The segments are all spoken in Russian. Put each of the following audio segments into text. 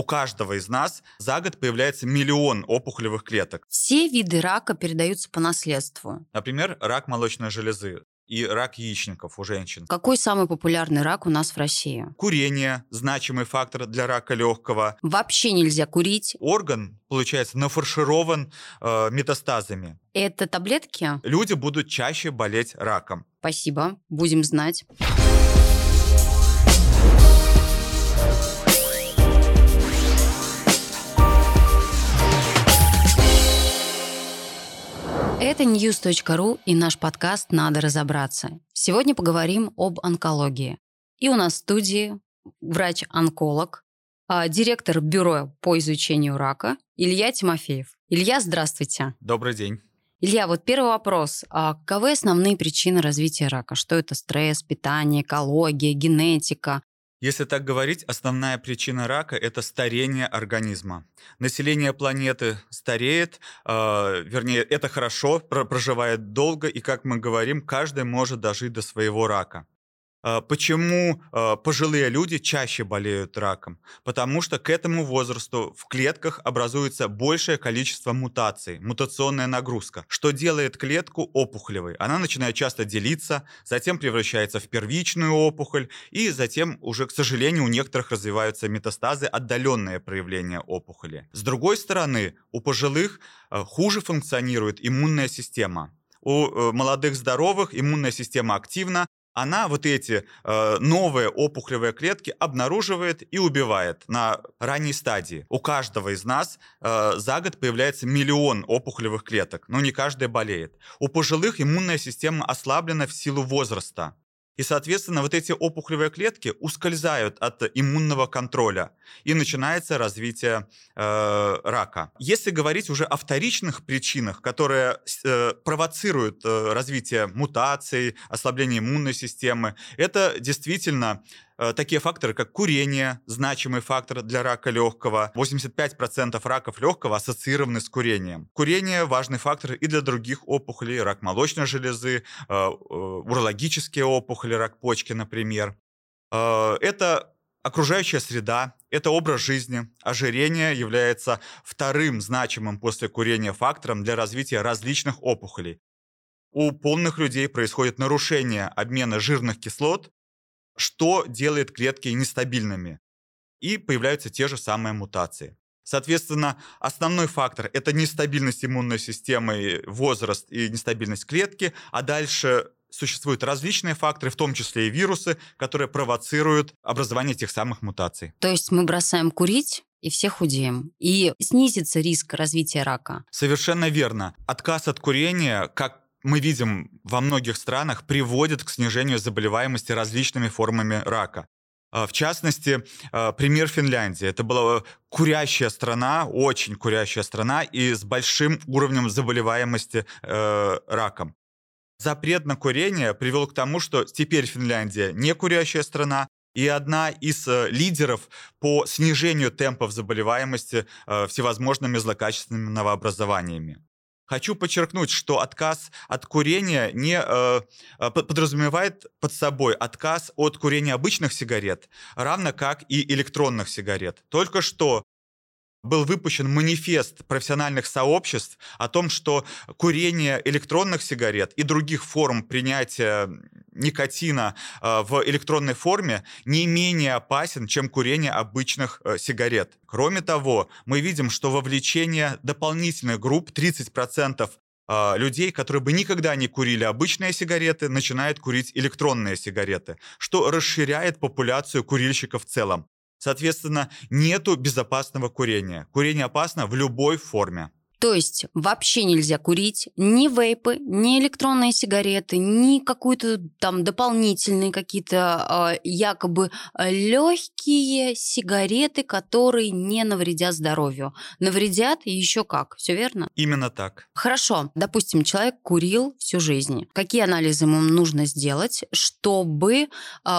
У каждого из нас за год появляется миллион опухолевых клеток. Все виды рака передаются по наследству. Например, рак молочной железы и рак яичников у женщин. Какой самый популярный рак у нас в России? Курение – значимый фактор для рака легкого. Вообще нельзя курить. Орган, получается, нафарширован э, метастазами. Это таблетки? Люди будут чаще болеть раком. Спасибо, будем знать. Это news.ru и наш подкаст «Надо разобраться». Сегодня поговорим об онкологии. И у нас в студии врач-онколог, а, директор бюро по изучению рака Илья Тимофеев. Илья, здравствуйте. Добрый день. Илья, вот первый вопрос. А каковы основные причины развития рака? Что это стресс, питание, экология, генетика? Если так говорить, основная причина рака – это старение организма. Население планеты стареет, э, вернее, это хорошо, проживает долго, и, как мы говорим, каждый может дожить до своего рака. А, почему а, пожилые люди чаще болеют раком? Потому что к этому возрасту в клетках образуется большее количество мутаций, мутационная нагрузка, что делает клетку опухолевой. Она начинает часто делиться, затем превращается в первичную опухоль, и затем уже, к сожалению, у некоторых развиваются метастазы, отдаленные проявления опухоли. С другой стороны, у пожилых а, хуже функционирует иммунная система. У э, молодых здоровых иммунная система активна, она вот эти э, новые опухолевые клетки обнаруживает и убивает на ранней стадии. У каждого из нас э, за год появляется миллион опухолевых клеток, но не каждый болеет. У пожилых иммунная система ослаблена в силу возраста. И, соответственно, вот эти опухолевые клетки ускользают от иммунного контроля, и начинается развитие э, рака. Если говорить уже о вторичных причинах, которые э, провоцируют э, развитие мутаций, ослабление иммунной системы, это действительно такие факторы, как курение, значимый фактор для рака легкого. 85% раков легкого ассоциированы с курением. Курение – важный фактор и для других опухолей, рак молочной железы, э, э, урологические опухоли, рак почки, например. Это окружающая среда, это образ жизни. Ожирение является вторым значимым после курения фактором для развития различных опухолей. У полных людей происходит нарушение обмена жирных кислот, что делает клетки нестабильными. И появляются те же самые мутации. Соответственно, основной фактор – это нестабильность иммунной системы, возраст и нестабильность клетки, а дальше существуют различные факторы, в том числе и вирусы, которые провоцируют образование тех самых мутаций. То есть мы бросаем курить, и все худеем. И снизится риск развития рака. Совершенно верно. Отказ от курения, как мы видим во многих странах, приводит к снижению заболеваемости различными формами рака. А, в частности, а, пример Финляндии. Это была курящая страна, очень курящая страна и с большим уровнем заболеваемости э, раком. Запрет на курение привел к тому, что теперь Финляндия не курящая страна, и одна из э, лидеров по снижению темпов заболеваемости э, всевозможными злокачественными новообразованиями. Хочу подчеркнуть, что отказ от курения не э, э подразумевает под собой отказ от курения обычных сигарет, равно как и электронных сигарет. Только что был выпущен манифест профессиональных сообществ о том, что курение электронных сигарет и других форм принятия никотина э, в электронной форме не менее опасен, чем курение обычных э, сигарет. Кроме того, мы видим, что вовлечение дополнительных групп 30% э, людей, которые бы никогда не курили обычные сигареты, начинают курить электронные сигареты, что расширяет популяцию курильщиков в целом. Соответственно, нету безопасного курения. Курение опасно в любой форме. То есть вообще нельзя курить ни вейпы, ни электронные сигареты, ни какую-то там дополнительные какие-то э, якобы легкие сигареты, которые не навредят здоровью. Навредят и еще как, все верно? Именно так. Хорошо, допустим, человек курил всю жизнь. Какие анализы ему нужно сделать, чтобы э,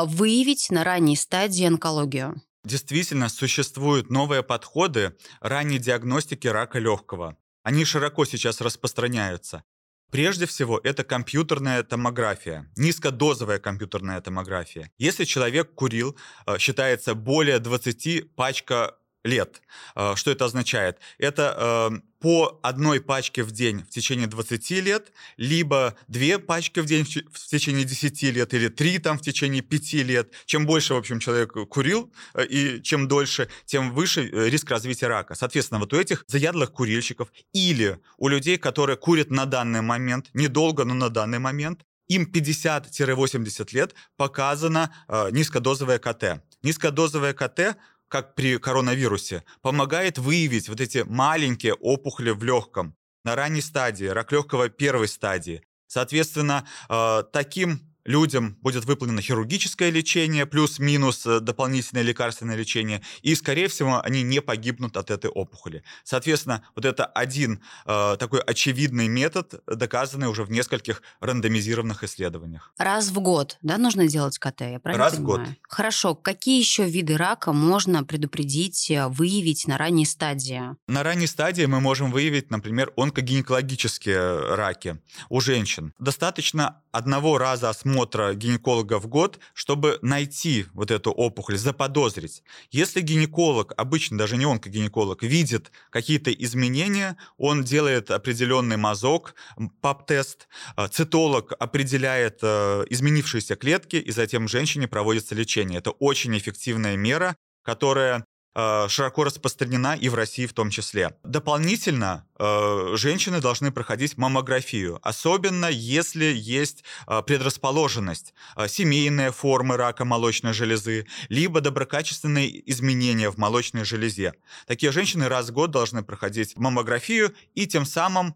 выявить на ранней стадии онкологию? Действительно, существуют новые подходы ранней диагностики рака легкого. Они широко сейчас распространяются. Прежде всего, это компьютерная томография, низкодозовая компьютерная томография. Если человек курил, э, считается более 20 пачка лет. Э, что это означает? Это э, по одной пачке в день в течение 20 лет, либо две пачки в день в течение 10 лет, или три там в течение 5 лет. Чем больше, в общем, человек курил, э, и чем дольше, тем выше риск развития рака. Соответственно, вот у этих заядлых курильщиков или у людей, которые курят на данный момент, недолго, но на данный момент, им 50-80 лет показано э, низкодозовое КТ. Низкодозовое КТ как при коронавирусе, помогает выявить вот эти маленькие опухоли в легком на ранней стадии, рак легкого первой стадии. Соответственно, э, таким людям будет выполнено хирургическое лечение, плюс-минус э, дополнительное лекарственное лечение, и, скорее всего, они не погибнут от этой опухоли. Соответственно, вот это один э, такой очевидный метод, доказанный уже в нескольких рандомизированных исследованиях. Раз в год, да, нужно делать КТ, я правильно Раз понимаю? в год. Хорошо. Какие еще виды рака можно предупредить, э, выявить на ранней стадии? На ранней стадии мы можем выявить, например, онкогинекологические раки у женщин. Достаточно одного раза осмотра гинеколога в год, чтобы найти вот эту опухоль, заподозрить. Если гинеколог, обычно даже не онкогинеколог, видит какие-то изменения, он делает определенный мазок, ПАП-тест, а, цитолог определяет э, изменившиеся клетки, и затем женщине проводится лечение. Это очень эффективная мера, которая широко распространена и в России в том числе. Дополнительно э, женщины должны проходить маммографию, особенно если есть э, предрасположенность, семейные формы рака молочной железы, либо доброкачественные изменения в молочной железе. Такие женщины раз в год должны проходить маммографию и тем самым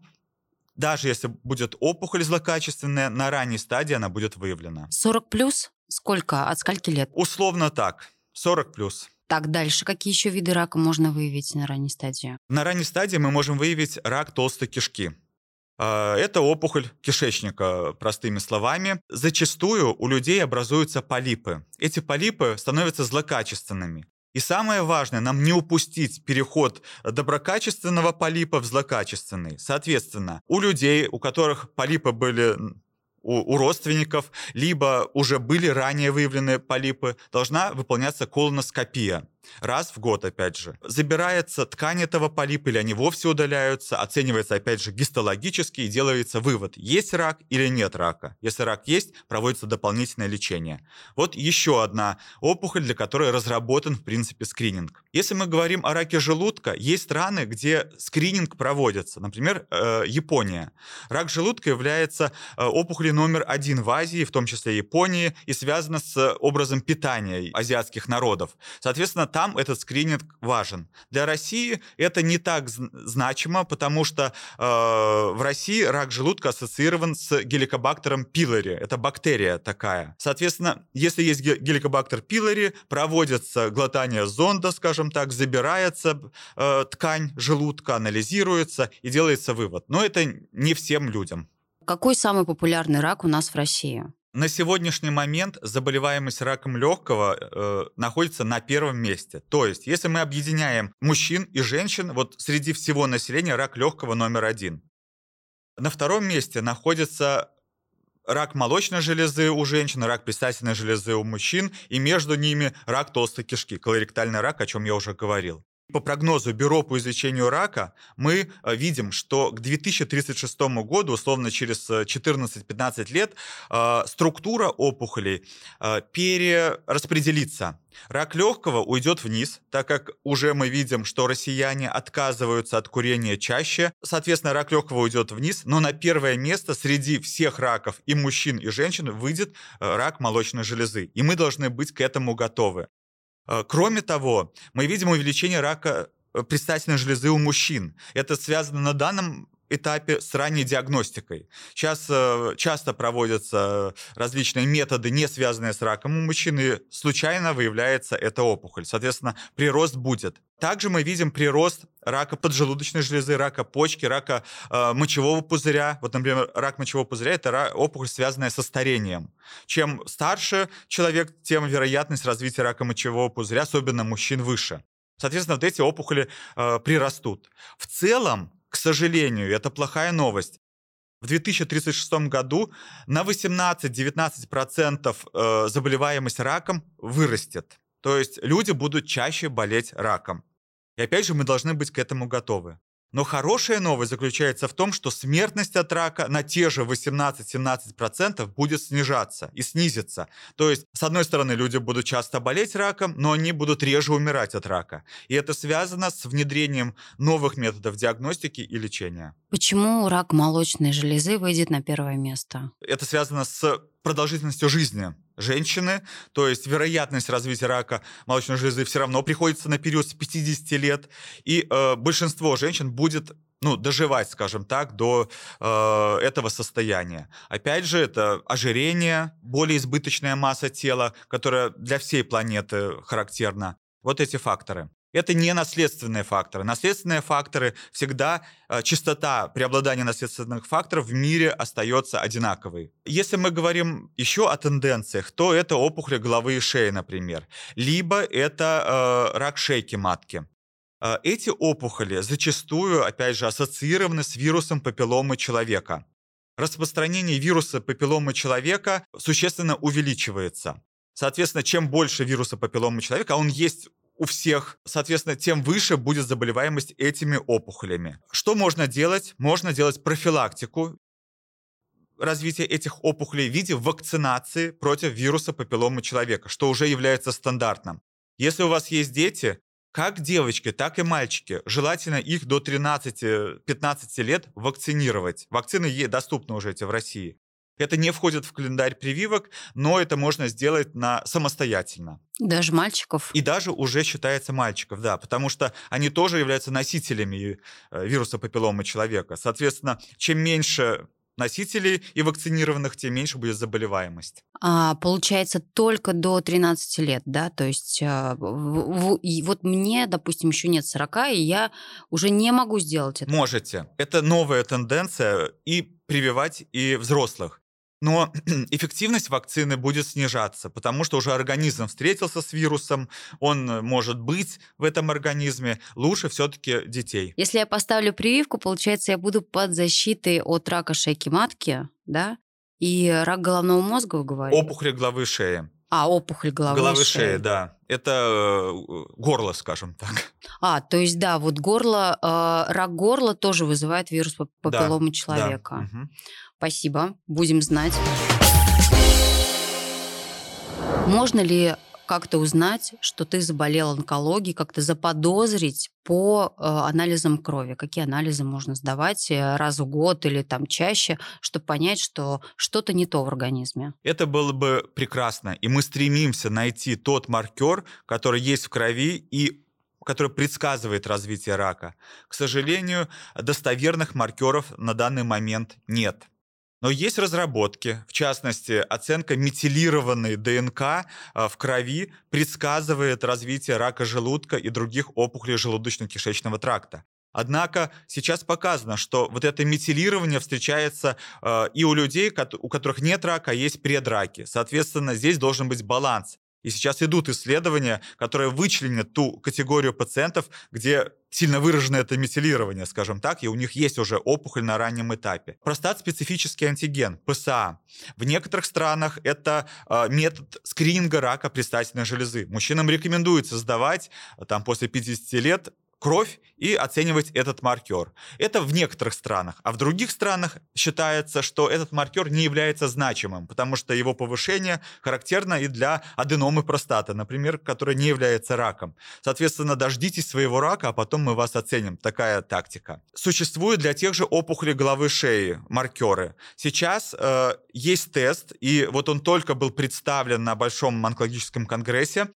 даже если будет опухоль злокачественная, на ранней стадии она будет выявлена. 40 плюс? Сколько? От скольки лет? Условно так. 40 плюс. Так, дальше. Какие еще виды рака можно выявить на ранней стадии? На ранней стадии мы можем выявить рак толстой кишки. А, это опухоль кишечника, простыми словами. Зачастую у людей образуются полипы. Эти полипы становятся злокачественными. И самое важное, нам не упустить переход доброкачественного полипа в злокачественный. Соответственно, у людей, у которых полипы были у, у родственников, либо уже были ранее выявлены полипы, должна выполняться колоноскопия раз в год, опять же. Забирается ткань этого полипа или они вовсе удаляются, оценивается, опять же, гистологически и делается вывод, есть рак или нет рака. Если рак есть, проводится дополнительное лечение. Вот еще одна опухоль, для которой разработан, в принципе, скрининг. Если мы говорим о раке желудка, есть страны, где скрининг проводится. Например, э, Япония. Рак желудка является э, опухолью номер один в Азии, в том числе Японии, и связана с образом питания азиатских народов. Соответственно, там этот скрининг важен. Для России это не так значимо, потому что э, в России рак желудка ассоциирован с геликобактером пилори. Это бактерия такая. Соответственно, если есть геликобактер пилори, проводится глотание зонда, скажем так, забирается э, ткань желудка, анализируется и делается вывод. Но это не всем людям. Какой самый популярный рак у нас в России? На сегодняшний момент заболеваемость раком легкого э, находится на первом месте. То есть, если мы объединяем мужчин и женщин, вот среди всего населения рак легкого номер один. На втором месте находится рак молочной железы у женщин, рак предстательной железы у мужчин, и между ними рак толстой кишки, колоректальный рак, о чем я уже говорил. По прогнозу Бюро по излечению рака мы э, видим, что к 2036 году, условно через 14-15 э, лет, э, структура опухолей перераспределится. Рак легкого уйдет вниз, так как уже мы видим, что россияне отказываются от курения чаще. Соответственно, рак легкого уйдет вниз, но на первое место среди всех раков и мужчин, и женщин выйдет рак молочной железы. И мы должны быть к этому готовы. Э, кроме того, мы видим увеличение рака э, предстательной железы у мужчин. Это связано на данном этапе с ранней диагностикой. Сейчас э, часто проводятся различные методы, не связанные с раком у мужчины, случайно выявляется эта опухоль. Соответственно, прирост будет. Также мы видим прирост рака поджелудочной железы, рака почки, рака э, мочевого пузыря. Вот, например, рак мочевого пузыря – это опухоль, связанная со старением. Чем старше человек, тем вероятность развития рака мочевого пузыря, особенно мужчин, выше. Соответственно, вот эти опухоли э, прирастут. В целом, к сожалению, это плохая новость. В 2036 году на 18-19% э, заболеваемость раком вырастет. То есть люди будут чаще болеть раком. И опять же, мы должны быть к этому готовы. Но хорошая новость заключается в том, что смертность от рака на те же 18-17% будет снижаться и снизиться. То есть, с одной стороны, люди будут часто болеть раком, но они будут реже умирать от рака. И это связано с внедрением новых методов диагностики и лечения. Почему рак молочной железы выйдет на первое место? Это связано с продолжительностью жизни женщины, то есть вероятность развития рака молочной железы все равно приходится на период с 50 лет, и э, большинство женщин будет ну, доживать, скажем так, до э, этого состояния. Опять же, это ожирение, более избыточная масса тела, которая для всей планеты характерна. Вот эти факторы. Это не наследственные факторы. Наследственные факторы всегда, э, частота преобладания наследственных факторов в мире остается одинаковой. Если мы говорим еще о тенденциях, то это опухоли головы и шеи, например. Либо это э, рак шейки матки. Э, эти опухоли зачастую, опять же, ассоциированы с вирусом папилломы человека. Распространение вируса папилломы человека существенно увеличивается. Соответственно, чем больше вируса папилломы человека, а он есть у всех, соответственно, тем выше будет заболеваемость этими опухолями. Что можно делать? Можно делать профилактику развития этих опухолей в виде вакцинации против вируса папилломы человека, что уже является стандартным. Если у вас есть дети, как девочки, так и мальчики, желательно их до 13-15 лет вакцинировать. Вакцины доступны уже эти в России. Это не входит в календарь прививок, но это можно сделать на самостоятельно. Даже мальчиков? И даже уже считается мальчиков, да, потому что они тоже являются носителями э, вируса папилломы человека. Соответственно, чем меньше носителей и вакцинированных, тем меньше будет заболеваемость. А, получается, только до 13 лет, да? То есть а, в, в, и вот мне, допустим, еще нет 40, и я уже не могу сделать это. Можете. Это новая тенденция и прививать и взрослых. Но эффективность вакцины будет снижаться, потому что уже организм встретился с вирусом, он э, может быть в этом организме. Лучше все-таки детей. Если я поставлю прививку, получается, я буду под защитой от рака шейки матки, да? И рак головного мозга, вы говорите? Опухоль головы шеи. А, опухоль головы, головы шеи. шеи, да. Это э, горло, скажем так. А, то есть, да, вот горло, э, рак горла тоже вызывает вирус папилломы да, человека. Да. Угу. Спасибо, будем знать. Можно ли как-то узнать, что ты заболел онкологией, как-то заподозрить по э, анализам крови? Какие анализы можно сдавать э, раз в год или там чаще, чтобы понять, что что-то не то в организме? Это было бы прекрасно. И мы стремимся найти тот маркер, который есть в крови и который предсказывает развитие рака. К сожалению, достоверных маркеров на данный момент нет. Но есть разработки, в частности, оценка метилированной ДНК а, в крови предсказывает развитие рака желудка и других опухолей желудочно-кишечного тракта. Однако сейчас показано, что вот это метилирование встречается э, и у людей, у которых нет рака, а есть предраки. Соответственно, здесь должен быть баланс. И сейчас идут исследования, которые вычленят ту категорию пациентов, где сильно выражено это метилирование, скажем так, и у них есть уже опухоль на раннем этапе. Простат-специфический антиген, ПСА. В некоторых странах это э, метод скрининга рака предстательной железы. Мужчинам рекомендуется сдавать там, после 50 лет кровь и оценивать этот маркер. Это в некоторых странах. А в других странах считается, что этот маркер не является значимым, потому что его повышение характерно и для аденомы простаты, например, которая не является раком. Соответственно, дождитесь своего рака, а потом мы вас оценим. Такая тактика. Существуют для тех же опухолей головы шеи маркеры. Сейчас э, есть тест, и вот он только был представлен на Большом онкологическом конгрессе.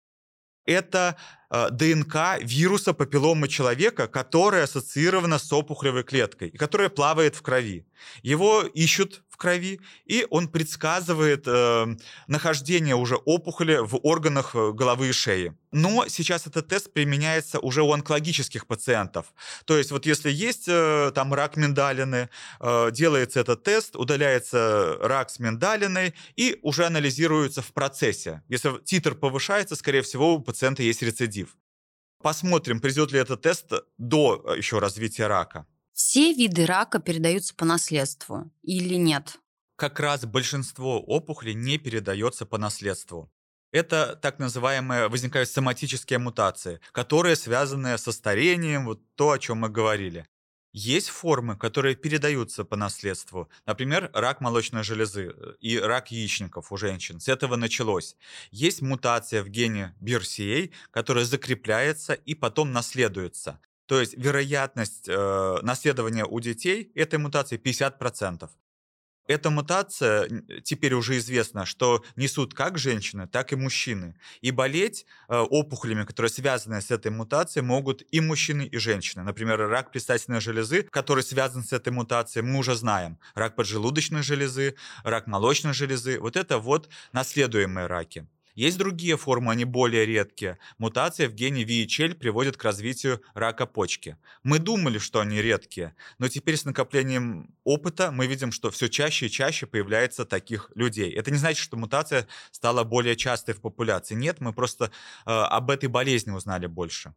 Это ДНК вируса папилломы человека, которая ассоциирована с опухолевой клеткой и которая плавает в крови. Его ищут в крови, и он предсказывает э, нахождение уже опухоли в органах э, головы и шеи. Но сейчас этот тест применяется уже у онкологических пациентов. То есть вот если есть э, там рак миндалины, э, делается этот тест, удаляется рак с миндалиной и уже анализируется в процессе. Если титр повышается, скорее всего, у пациента есть рецидив. Посмотрим, придет ли этот тест до э, еще развития рака. Все виды рака передаются по наследству или нет? Как раз большинство опухолей не передается по наследству. Это так называемые возникают соматические мутации, которые связаны со старением, вот то, о чем мы говорили. Есть формы, которые передаются по наследству. Например, рак молочной железы э, и рак яичников у женщин. С этого началось. Есть мутация в гене BRCA, которая закрепляется и потом наследуется. То есть вероятность э, наследования у детей этой мутации 50% эта мутация, теперь уже известно, что несут как женщины, так и мужчины. И болеть э, опухолями, которые связаны с этой мутацией, могут и мужчины, и женщины. Например, рак предстательной железы, который связан с этой мутацией, мы уже знаем. Рак поджелудочной железы, рак молочной железы. Вот это вот наследуемые раки. Есть другие формы, они более редкие. Мутация в гене VHL приводит к развитию рака почки. Мы думали, что они редкие, но теперь с накоплением опыта мы видим, что все чаще и чаще появляется таких людей. Это не значит, что мутация стала более частой в популяции. Нет, мы просто э, об этой болезни узнали больше.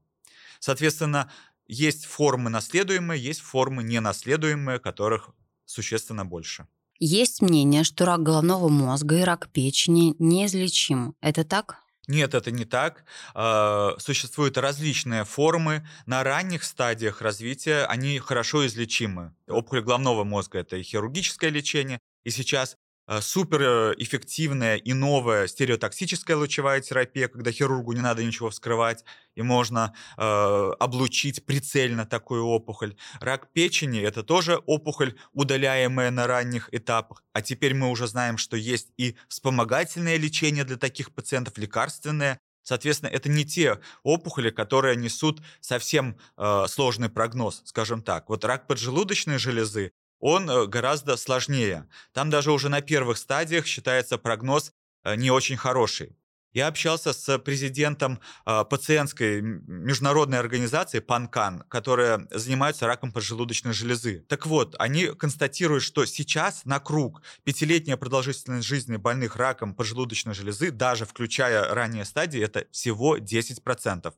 Соответственно, есть формы наследуемые, есть формы ненаследуемые, которых существенно больше. Есть мнение, что рак головного мозга и рак печени неизлечим. Это так? Нет, это не так. А, существуют различные формы. На ранних стадиях развития они хорошо излечимы. Опухоль головного мозга – это и хирургическое лечение. И сейчас суперэффективная и новая стереотоксическая лучевая терапия, когда хирургу не надо ничего вскрывать, и можно э, облучить прицельно такую опухоль. Рак печени – это тоже опухоль, удаляемая на ранних этапах. А теперь мы уже знаем, что есть и вспомогательное лечение для таких пациентов, лекарственное. Соответственно, это не те опухоли, которые несут совсем э, сложный прогноз, скажем так. Вот рак поджелудочной железы он э, гораздо сложнее. Там даже уже на первых стадиях считается прогноз э, не очень хороший. Я общался с президентом э, пациентской международной организации ПАНКАН, которая занимается раком поджелудочной железы. Так вот, они констатируют, что сейчас на круг пятилетняя продолжительность жизни больных раком поджелудочной железы, даже включая ранние стадии, это всего 10%.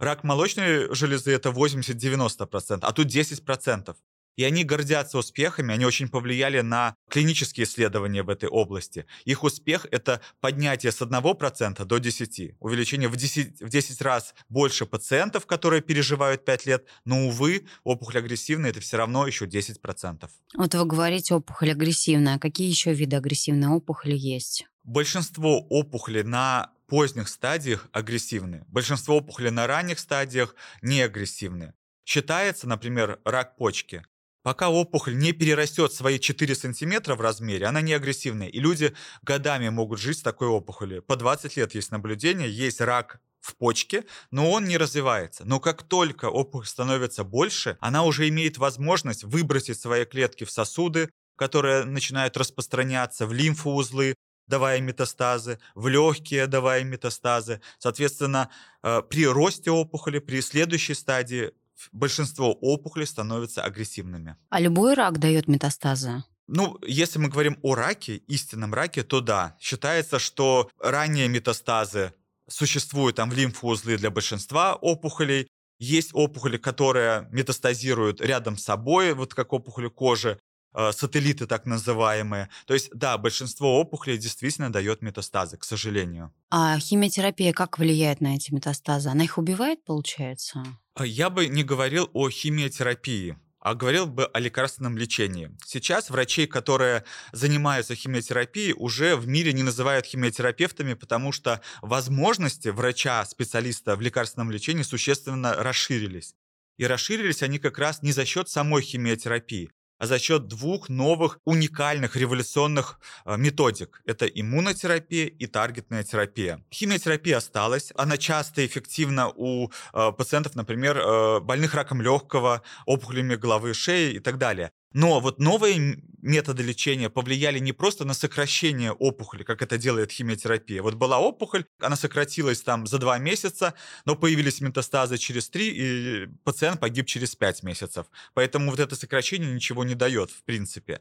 Рак молочной железы это 80-90%, а тут 10% и они гордятся успехами, они очень повлияли на клинические исследования в этой области. Их успех — это поднятие с 1% до 10%, увеличение в 10, в 10 раз больше пациентов, которые переживают 5 лет, но, увы, опухоль агрессивная — это все равно еще 10%. Вот вы говорите опухоль агрессивная. Какие еще виды агрессивной опухоли есть? Большинство опухолей на поздних стадиях агрессивны. Большинство опухолей на ранних стадиях не агрессивны. Считается, например, рак почки. Пока опухоль не перерастет свои 4 сантиметра в размере, она не агрессивная. И люди годами могут жить с такой опухолью. По 20 лет есть наблюдение, есть рак в почке, но он не развивается. Но как только опухоль становится больше, она уже имеет возможность выбросить свои клетки в сосуды, которые начинают распространяться в лимфоузлы, давая метастазы, в легкие давая метастазы. Соответственно, э, при росте опухоли, при следующей стадии большинство опухолей становятся агрессивными. А любой рак дает метастазы? Ну, если мы говорим о раке, истинном раке, то да. Считается, что ранние метастазы существуют там в лимфоузлы для большинства опухолей. Есть опухоли, которые метастазируют рядом с собой, вот как опухоли кожи, э, сателлиты так называемые. То есть, да, большинство опухолей действительно дает метастазы, к сожалению. А химиотерапия как влияет на эти метастазы? Она их убивает, получается? А я бы не говорил о химиотерапии а говорил бы о лекарственном лечении. Сейчас врачей, которые занимаются химиотерапией, уже в мире не называют химиотерапевтами, потому что возможности врача-специалиста в лекарственном лечении существенно расширились. И расширились они как раз не за счет самой химиотерапии, а за счет двух новых уникальных революционных э, методик. Это иммунотерапия и таргетная терапия. Химиотерапия осталась. Она часто эффективна у э, пациентов, например, э, больных раком легкого, опухолями головы, шеи и так далее. Но вот новые методы лечения повлияли не просто на сокращение опухоли, как это делает химиотерапия. Вот была опухоль, она сократилась там за два месяца, но появились метастазы через три, и пациент погиб через пять месяцев. Поэтому вот это сокращение ничего не дает, в принципе.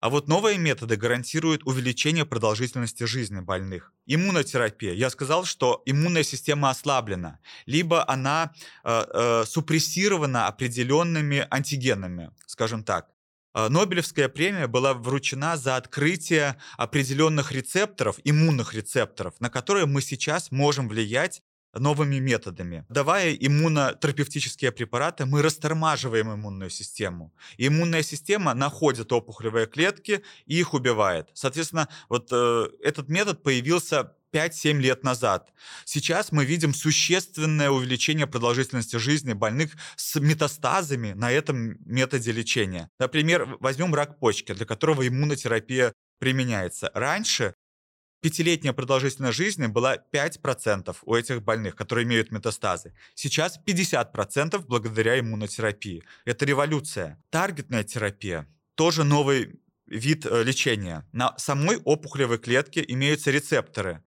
А вот новые методы гарантируют увеличение продолжительности жизни больных. Иммунотерапия. Я сказал, что иммунная система ослаблена, либо она э, э, супрессирована определенными антигенами, скажем так. Э, Нобелевская премия была вручена за открытие определенных рецепторов, иммунных рецепторов, на которые мы сейчас можем влиять новыми методами. Давая иммунотерапевтические препараты, мы растормаживаем иммунную систему. И иммунная система находит опухолевые клетки и их убивает. Соответственно, вот э, этот метод появился 5-7 лет назад. Сейчас мы видим существенное увеличение продолжительности жизни больных с метастазами на этом методе лечения. Например, возьмем рак почки, для которого иммунотерапия применяется. Раньше пятилетняя продолжительность жизни была 5% у этих больных, которые имеют метастазы. Сейчас 50% благодаря иммунотерапии. Это революция. Таргетная терапия тоже новый вид э, лечения. На самой опухолевой клетке имеются рецепторы,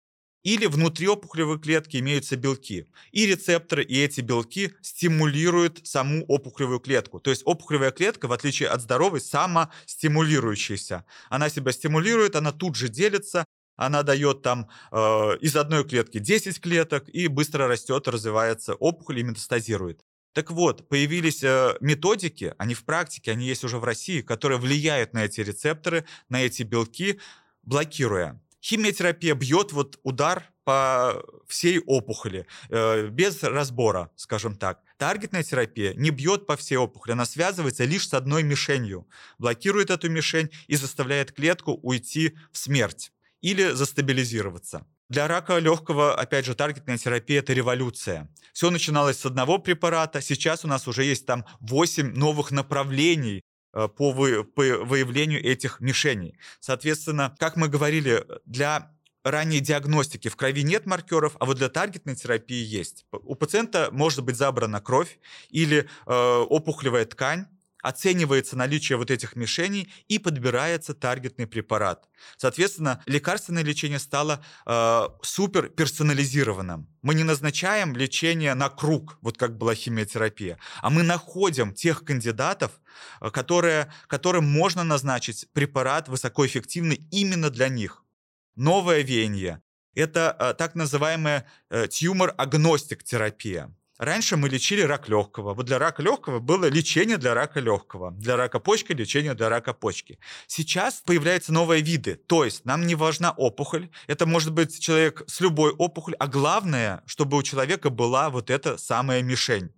или внутри опухолевой клетки имеются белки. И рецепторы, и эти белки стимулируют саму опухолевую клетку. То есть опухолевая клетка, в отличие от здоровой, самостимулирующаяся. Она себя стимулирует, она тут же делится, она дает там э, из одной клетки 10 клеток и быстро растет, развивается опухоль и метастазирует. Так вот, появились э, методики, они в практике, они есть уже в России, которые влияют на эти рецепторы, на эти белки, блокируя. Химиотерапия бьет вот удар по всей опухоли, э, без разбора, скажем так. Таргетная терапия не бьет по всей опухоли, она связывается лишь с одной мишенью, блокирует эту мишень и заставляет клетку уйти в смерть или застабилизироваться. Для рака легкого, опять же, таргетная терапия – это революция. Все начиналось с одного препарата, сейчас у нас уже есть там 8 новых направлений по, вы, по выявлению этих мишеней. Соответственно, как мы говорили, для ранней диагностики в крови нет маркеров, а вот для таргетной терапии есть. У пациента может быть забрана кровь или э, опухолевая ткань, оценивается наличие вот этих мишеней и подбирается таргетный препарат. Соответственно, лекарственное лечение стало э, супер персонализированным. Мы не назначаем лечение на круг, вот как была химиотерапия, а мы находим тех кандидатов, э, которые, которым можно назначить препарат высокоэффективный именно для них. Новое веяние – это э, так называемая э, тюмор-агностик-терапия. Раньше мы лечили рак легкого. Вот для рака легкого было лечение для рака легкого. Для рака почки лечение для рака почки. Сейчас появляются новые виды. То есть нам не важна опухоль. Это может быть человек с любой опухолью. А главное, чтобы у человека была вот эта самая мишень.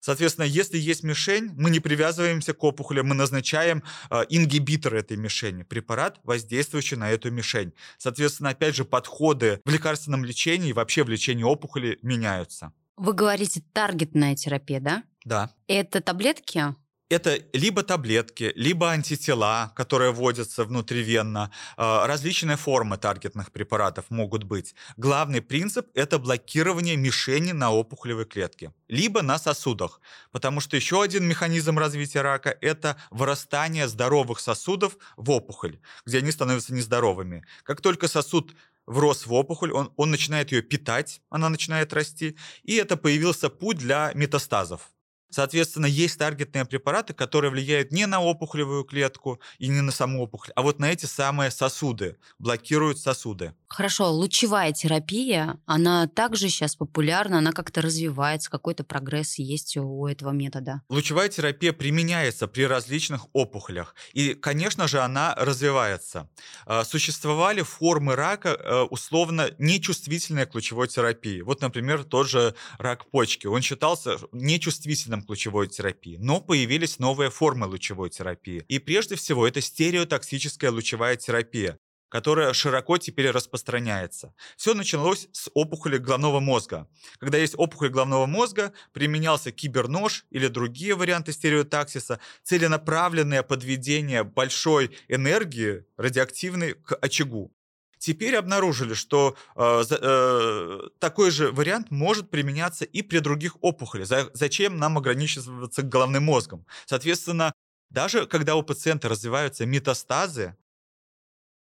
Соответственно, если есть мишень, мы не привязываемся к опухоли, мы назначаем э, ингибитор этой мишени, препарат, воздействующий на эту мишень. Соответственно, опять же, подходы в лекарственном лечении, вообще в лечении опухоли меняются. Вы говорите таргетная терапия, да? Да. Это таблетки? Это либо таблетки, либо антитела, которые вводятся внутривенно. А, различные формы таргетных препаратов могут быть. Главный принцип – это блокирование мишени на опухолевой клетке, либо на сосудах. Потому что еще один механизм развития рака – это вырастание здоровых сосудов в опухоль, где они становятся нездоровыми. Как только сосуд врос в опухоль, он, он начинает ее питать, она начинает расти, и это появился путь для метастазов. Соответственно, есть таргетные препараты, которые влияют не на опухолевую клетку и не на саму опухоль, а вот на эти самые сосуды, блокируют сосуды. Хорошо, лучевая терапия, она также сейчас популярна, она как-то развивается, какой-то прогресс есть у этого метода. Лучевая терапия применяется при различных опухолях, и, конечно же, она развивается. А, существовали формы рака э, условно нечувствительные к лучевой терапии. Вот, например, тот же рак почки. Он считался нечувствительным методом лучевой терапии, но появились новые формы лучевой терапии. И прежде всего это стереотоксическая лучевая терапия, которая широко теперь распространяется. Все началось с опухоли головного мозга. Когда есть опухоль головного мозга, применялся кибернож или другие варианты стереотаксиса, целенаправленное подведение большой энергии радиоактивной к очагу. Теперь обнаружили, что э, э, такой же вариант может применяться и при других опухолях. За, зачем нам ограничиваться головным мозгом? Соответственно, даже когда у пациента развиваются метастазы,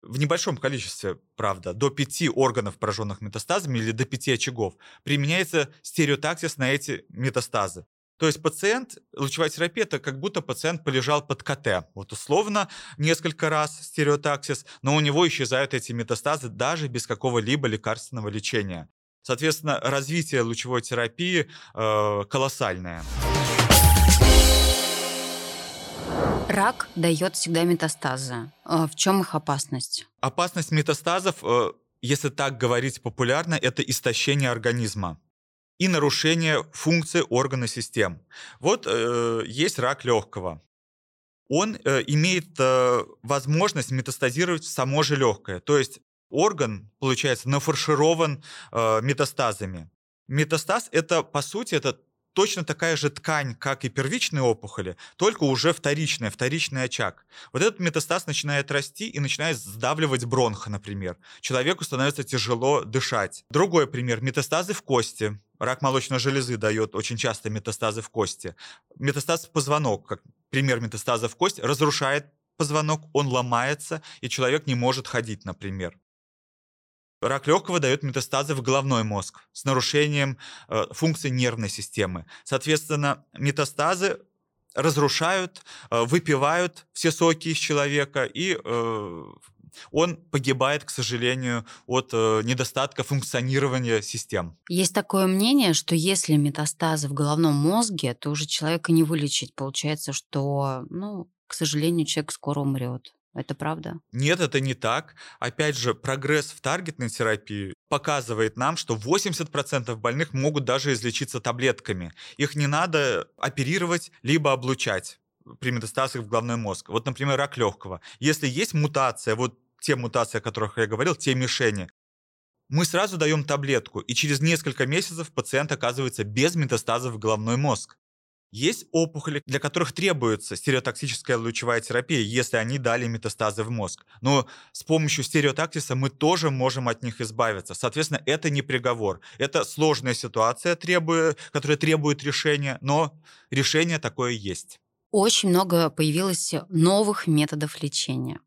в небольшом количестве, правда, до пяти органов, пораженных метастазами или до пяти очагов, применяется стереотаксис на эти метастазы. То есть пациент, лучевая терапия, это как будто пациент полежал под КТ. Вот условно несколько раз стереотаксис, но у него исчезают эти метастазы даже без какого-либо лекарственного лечения. Соответственно, развитие лучевой терапии э, колоссальное. Рак дает всегда метастазы. Э, в чем их опасность? Опасность метастазов, э, если так говорить популярно, это истощение организма и нарушение функции органа систем. Вот э, есть рак легкого. Он э, имеет э, возможность метастазировать в само же легкое. То есть орган, получается, нафарширован э, метастазами. Метастаз – это, по сути, это точно такая же ткань, как и первичные опухоли, только уже вторичная, вторичный очаг. Вот этот метастаз начинает расти и начинает сдавливать бронх, например. Человеку становится тяжело дышать. Другой пример – метастазы в кости. Рак молочной железы дает очень часто метастазы в кости. Метастаз в позвонок, как пример метастаза в кость, разрушает позвонок, он ломается, и человек не может ходить, например. Рак легкого дает метастазы в головной мозг с нарушением э, функции нервной системы. Соответственно, метастазы разрушают, э, выпивают все соки из человека, и э, он погибает, к сожалению, от э, недостатка функционирования систем. Есть такое мнение, что если метастазы в головном мозге, то уже человека не вылечить. Получается, что, ну, к сожалению, человек скоро умрет. Это правда? Нет, это не так. Опять же, прогресс в таргетной терапии показывает нам, что 80% больных могут даже излечиться таблетками. Их не надо оперировать либо облучать при метастазах в головной мозг. Вот, например, рак легкого. Если есть мутация, вот те мутации, о которых я говорил, те мишени, мы сразу даем таблетку, и через несколько месяцев пациент оказывается без метастазов в головной мозг. Есть опухоли, для которых требуется стереотоксическая лучевая терапия, если они дали метастазы в мозг. Но с помощью стереотактиса мы тоже можем от них избавиться. Соответственно, это не приговор. Это сложная ситуация, которая требует решения, но решение такое есть. Очень много появилось новых методов лечения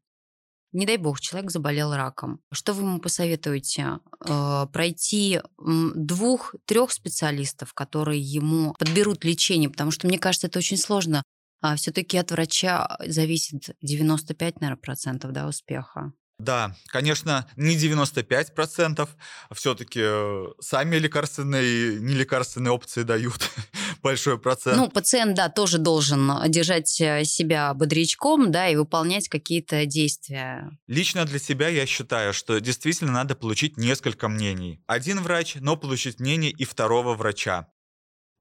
не дай бог, человек заболел раком. Что вы ему посоветуете? Э, пройти двух-трех специалистов, которые ему подберут лечение, потому что, мне кажется, это очень сложно. А все-таки от врача зависит 95, наверное, процентов да, успеха. Да, конечно, не 95%, все-таки э, сами лекарственные и нелекарственные опции дают большой процент. Ну, пациент, да, тоже должен держать э, себя бодрячком, да, и выполнять какие-то действия. Лично для себя я считаю, что действительно надо получить несколько мнений. Один врач, но получить мнение и второго врача.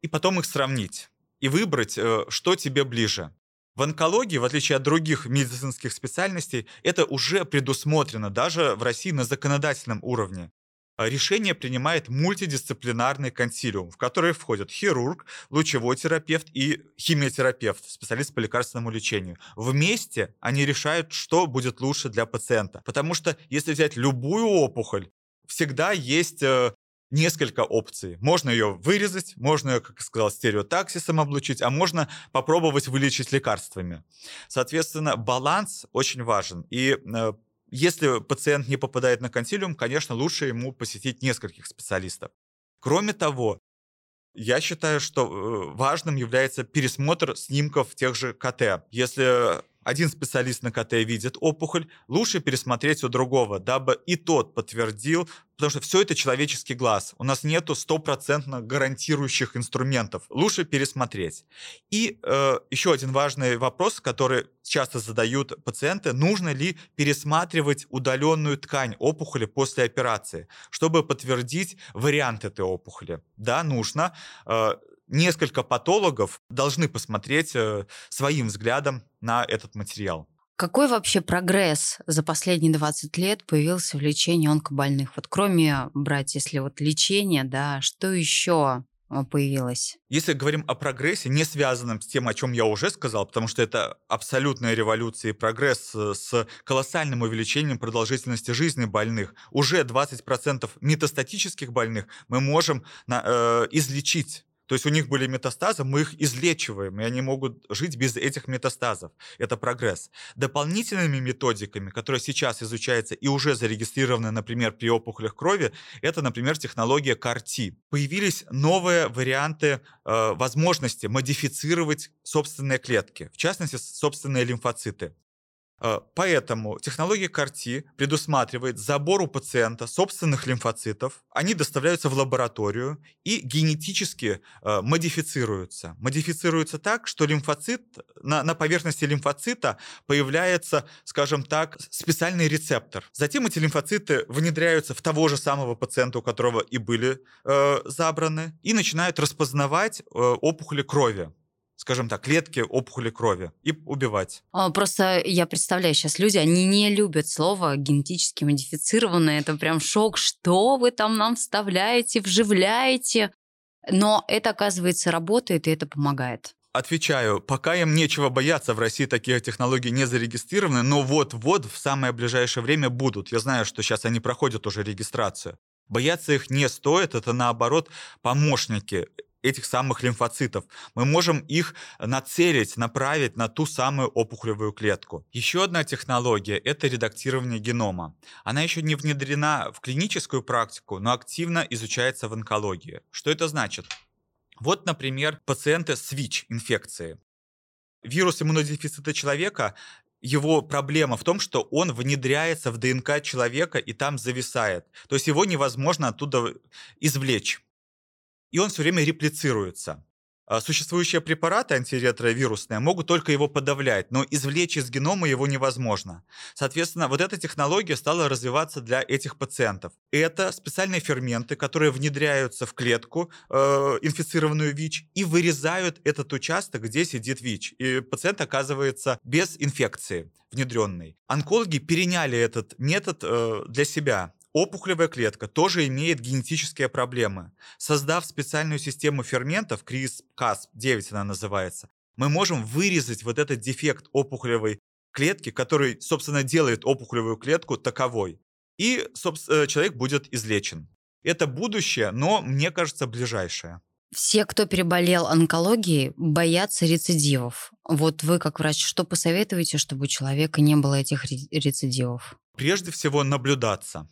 И потом их сравнить. И выбрать, э, что тебе ближе. В онкологии, в отличие от других медицинских специальностей, это уже предусмотрено даже в России на законодательном уровне. А решение принимает мультидисциплинарный консилиум, в который входят хирург, лучевой терапевт и химиотерапевт, специалист по лекарственному лечению. Вместе они решают, что будет лучше для пациента. Потому что если взять любую опухоль, всегда есть э, несколько опций. Можно ее вырезать, можно ее, как я сказал, стереотаксисом облучить, а можно попробовать вылечить лекарствами. Соответственно, баланс очень важен. И э, если пациент не попадает на консилиум, конечно, лучше ему посетить нескольких специалистов. Кроме того, я считаю, что э, важным является пересмотр снимков тех же КТ. Если один специалист на КТ видит опухоль, лучше пересмотреть у другого, дабы и тот подтвердил, потому что все это человеческий глаз. У нас нету стопроцентно гарантирующих инструментов. Лучше пересмотреть. И э, еще один важный вопрос, который часто задают пациенты, нужно ли пересматривать удаленную ткань опухоли после операции, чтобы подтвердить вариант этой опухоли. Да, нужно. Э, несколько патологов должны посмотреть э, своим взглядом на этот материал. Какой вообще прогресс за последние 20 лет появился в лечении онкобольных? Вот кроме брать, если вот лечение, да, что еще а, появилось? Если говорим о прогрессе, не связанном с тем, о чем я уже сказал, потому что это абсолютная революция и прогресс э, с колоссальным увеличением продолжительности жизни больных, уже 20% метастатических больных мы можем на, э, излечить то есть у них были метастазы, мы их излечиваем, и они могут жить без этих метастазов. Это прогресс. Дополнительными методиками, которые сейчас изучаются и уже зарегистрированы, например, при опухолях крови, это, например, технология CAR-T. Появились новые варианты э, возможности модифицировать собственные клетки, в частности, собственные лимфоциты. Э, поэтому технология CAR-T предусматривает забор у пациента собственных лимфоцитов. Они доставляются в лабораторию и генетически э, модифицируются. Модифицируются так, что лимфоцит, на, на поверхности лимфоцита появляется, скажем так, специальный рецептор. Затем эти лимфоциты внедряются в того же самого пациента, у которого и были э, забраны, и начинают распознавать э, опухоли крови скажем так, клетки опухоли крови и убивать. А, просто я представляю, сейчас люди, они не любят слово генетически модифицированное. Это прям шок. Что вы там нам вставляете, вживляете? Но это, оказывается, работает, и это помогает. Отвечаю, пока им нечего бояться, в России такие технологии не зарегистрированы, но вот-вот в самое ближайшее время будут. Я знаю, что сейчас они проходят уже регистрацию. Бояться их не стоит, это наоборот помощники этих самых лимфоцитов. Мы можем их нацелить, направить на ту самую опухолевую клетку. Еще одна технология – это редактирование генома. Она еще не внедрена в клиническую практику, но активно изучается в онкологии. Что это значит? Вот, например, пациенты с ВИЧ-инфекцией. Вирус иммунодефицита человека его проблема в том, что он внедряется в ДНК человека и там зависает. То есть его невозможно оттуда извлечь и он все время реплицируется. А существующие препараты антиретровирусные могут только его подавлять, но извлечь из генома его невозможно. Соответственно, вот эта технология стала развиваться для этих пациентов. Это специальные ферменты, которые внедряются в клетку, э, инфицированную ВИЧ, и вырезают этот участок, где сидит ВИЧ. И пациент оказывается без инфекции внедренной. Онкологи переняли этот метод э, для себя Опухолевая клетка тоже имеет генетические проблемы. Создав специальную систему ферментов, CRISPR-Cas9 она называется, мы можем вырезать вот этот дефект опухолевой клетки, который, собственно, делает опухолевую клетку таковой. И э, человек будет излечен. Это будущее, но, мне кажется, ближайшее. Все, кто переболел онкологией, боятся рецидивов. Вот вы, как врач, что посоветуете, чтобы у человека не было этих рецидивов? Прежде всего, наблюдаться.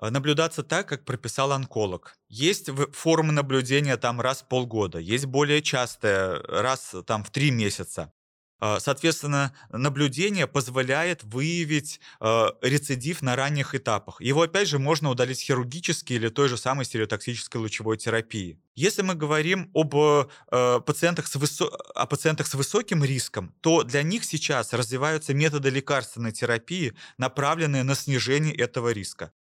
Э, наблюдаться так, как прописал онколог. Есть формы наблюдения там раз в полгода, есть более частые, раз там в три месяца. Э, соответственно, наблюдение позволяет выявить э, рецидив на ранних этапах. Его, опять же, можно удалить хирургически или той же самой стереотоксической лучевой терапии. Если мы говорим об пациентах с, высо... о пациентах с высоким риском, то для них сейчас развиваются методы лекарственной терапии, направленные на снижение этого риска.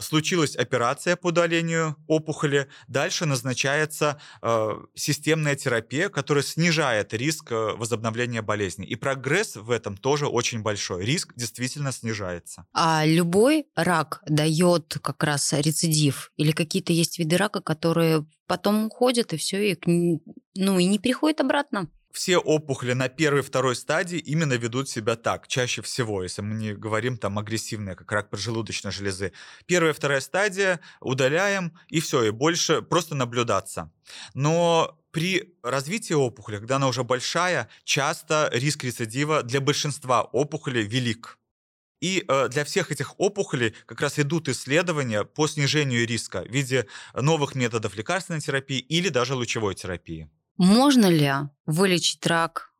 Случилась операция по удалению опухоли, дальше назначается э, системная терапия, которая снижает риск э, возобновления болезни. И прогресс в этом тоже очень большой. Риск действительно снижается. А любой рак дает как раз рецидив? Или какие-то есть виды рака, которые потом уходят и все, и, ну, и не приходят обратно? Все опухоли на первой и второй стадии именно ведут себя так, чаще всего, если мы не говорим там агрессивные, как рак поджелудочной железы. Первая и вторая стадия удаляем, и все, и больше просто наблюдаться. Но при развитии опухоли, когда она уже большая, часто риск рецидива для большинства опухолей велик. И э, для всех этих опухолей как раз идут исследования по снижению риска в виде новых методов лекарственной терапии или даже лучевой терапии. Можно ли вылечить рак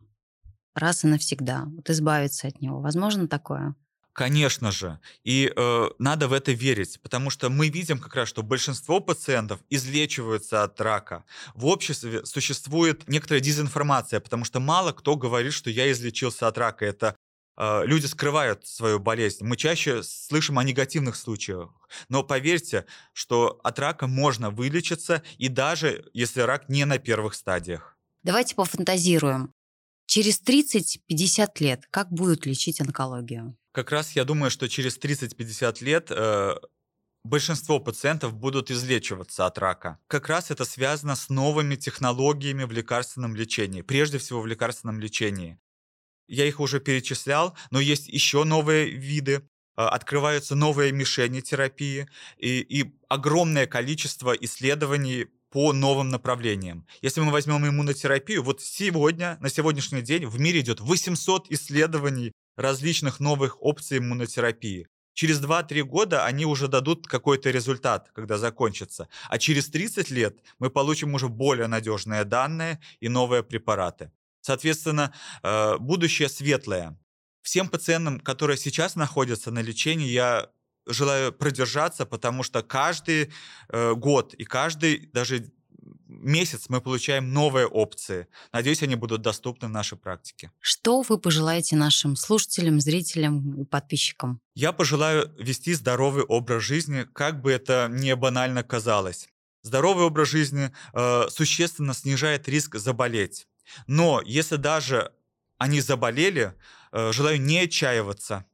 раз и навсегда, вот избавиться от него? Возможно такое? Конечно же. И э, надо в это верить, потому что мы видим как раз, что большинство пациентов излечиваются от рака. В обществе существует некоторая дезинформация, потому что мало кто говорит, что я излечился от рака. Это люди скрывают свою болезнь. Мы чаще слышим о негативных случаях. Но поверьте, что от рака можно вылечиться, и даже если рак не на первых стадиях. Давайте пофантазируем. Через 30-50 лет как будут лечить онкологию? Как раз я думаю, что через 30-50 лет э, большинство пациентов будут излечиваться от рака. Как раз это связано с новыми технологиями в лекарственном лечении, прежде всего в лекарственном лечении. Я их уже перечислял, но есть еще новые виды. А, открываются новые мишени терапии и, и огромное количество исследований по новым направлениям. Если мы возьмем иммунотерапию, вот сегодня, на сегодняшний день в мире идет 800 исследований различных новых опций иммунотерапии. Через 2-3 года они уже дадут какой-то результат, когда закончатся. А через 30 лет мы получим уже более надежные данные и новые препараты. Соответственно, э, будущее светлое. Всем пациентам, которые сейчас находятся на лечении, я желаю продержаться, потому что каждый э, год и каждый даже месяц мы получаем новые опции. Надеюсь, они будут доступны в нашей практике. Что вы пожелаете нашим слушателям, зрителям и подписчикам? Я пожелаю вести здоровый образ жизни, как бы это не банально казалось. Здоровый образ жизни э, существенно снижает риск заболеть. Но если даже они заболели, э, желаю не отчаиваться,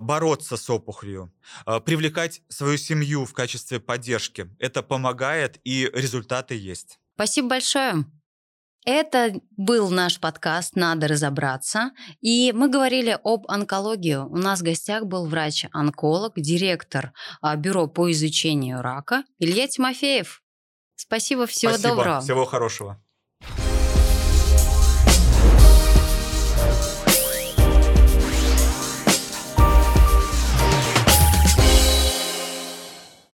бороться с опухолью, а, привлекать свою семью в качестве поддержки. Это помогает, и результаты есть. Спасибо большое. Это был наш подкаст «Надо разобраться». И мы говорили об онкологии. У нас в гостях был врач-онколог, директор а, Бюро по изучению рака Илья Тимофеев. Спасибо, всего Спасибо. доброго. Всего хорошего.